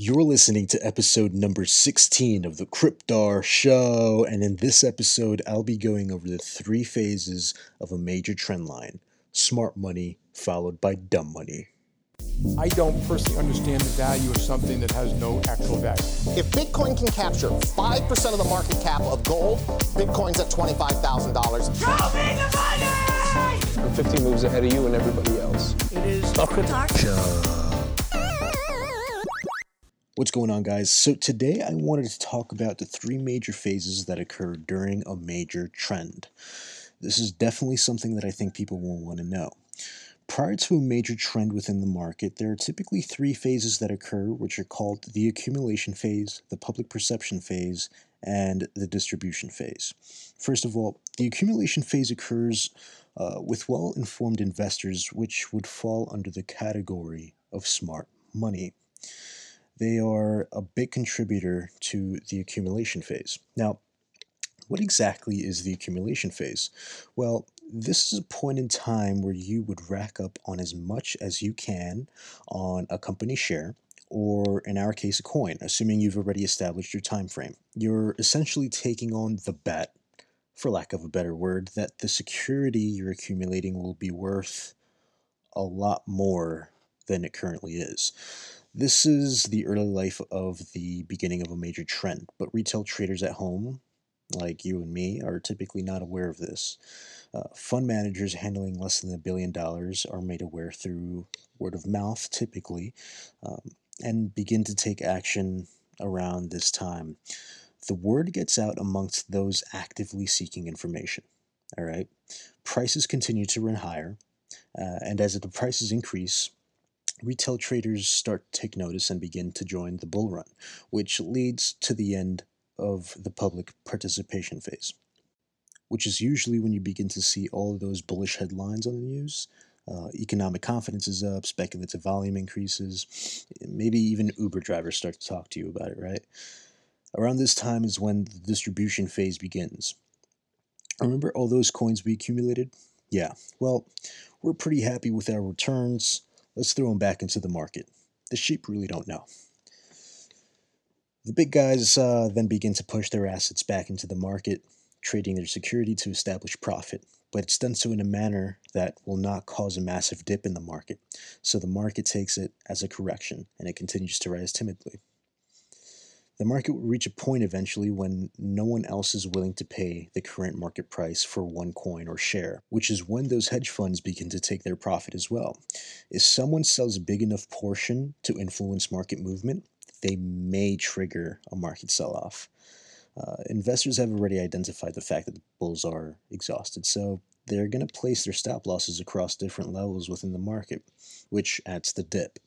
You're listening to episode number 16 of the Cryptar Show, and in this episode, I'll be going over the three phases of a major trend line smart money, followed by dumb money. I don't personally understand the value of something that has no actual value. If Bitcoin can capture 5% of the market cap of gold, Bitcoin's at $25,000. Show me the money! I'm 15 moves ahead of you and everybody else. It is the Cryptar What's going on, guys? So, today I wanted to talk about the three major phases that occur during a major trend. This is definitely something that I think people will want to know. Prior to a major trend within the market, there are typically three phases that occur, which are called the accumulation phase, the public perception phase, and the distribution phase. First of all, the accumulation phase occurs uh, with well informed investors, which would fall under the category of smart money they are a big contributor to the accumulation phase. Now, what exactly is the accumulation phase? Well, this is a point in time where you would rack up on as much as you can on a company share or in our case a coin assuming you've already established your time frame you're essentially taking on the bet for lack of a better word that the security you're accumulating will be worth a lot more than it currently is this is the early life of the beginning of a major trend, but retail traders at home, like you and me, are typically not aware of this. Uh, fund managers handling less than a billion dollars are made aware through word of mouth, typically, um, and begin to take action around this time. The word gets out amongst those actively seeking information. All right. Prices continue to run higher, uh, and as the prices increase, retail traders start to take notice and begin to join the bull run, which leads to the end of the public participation phase, which is usually when you begin to see all of those bullish headlines on the news. Uh, economic confidence is up, speculative volume increases, maybe even Uber drivers start to talk to you about it, right? Around this time is when the distribution phase begins. Remember all those coins we accumulated? Yeah, well, we're pretty happy with our returns. Let's throw them back into the market. The sheep really don't know. The big guys uh, then begin to push their assets back into the market, trading their security to establish profit. But it's done so in a manner that will not cause a massive dip in the market. So the market takes it as a correction and it continues to rise timidly. The market will reach a point eventually when no one else is willing to pay the current market price for one coin or share, which is when those hedge funds begin to take their profit as well. If someone sells a big enough portion to influence market movement, they may trigger a market sell off. Uh, investors have already identified the fact that the bulls are exhausted, so they're going to place their stop losses across different levels within the market, which adds the dip.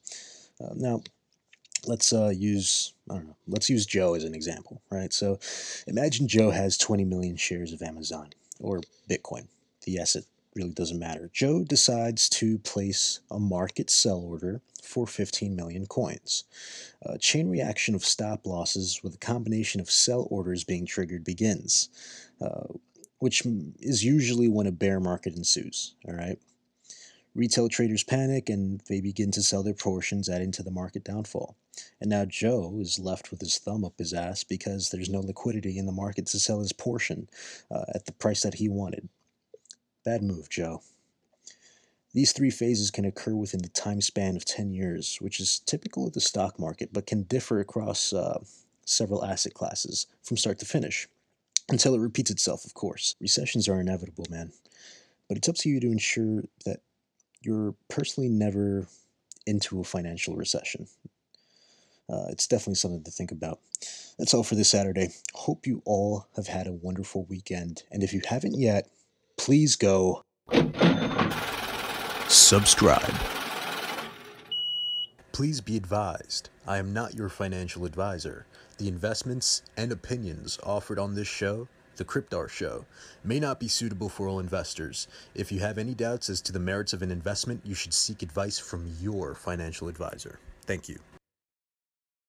Uh, now, let's uh, use I don't know. Let's use Joe as an example, right? So, imagine Joe has 20 million shares of Amazon or Bitcoin. The asset really doesn't matter. Joe decides to place a market sell order for 15 million coins. A chain reaction of stop losses with a combination of sell orders being triggered begins, uh, which is usually when a bear market ensues. All right. Retail traders panic and they begin to sell their portions, adding to the market downfall. And now Joe is left with his thumb up his ass because there's no liquidity in the market to sell his portion uh, at the price that he wanted. Bad move, Joe. These three phases can occur within the time span of 10 years, which is typical of the stock market, but can differ across uh, several asset classes from start to finish. Until it repeats itself, of course. Recessions are inevitable, man. But it's up to you to ensure that you're personally never into a financial recession. Uh, it's definitely something to think about. That's all for this Saturday. Hope you all have had a wonderful weekend. And if you haven't yet, please go subscribe. Please be advised, I am not your financial advisor. The investments and opinions offered on this show the Cryptar Show, may not be suitable for all investors. If you have any doubts as to the merits of an investment, you should seek advice from your financial advisor. Thank you.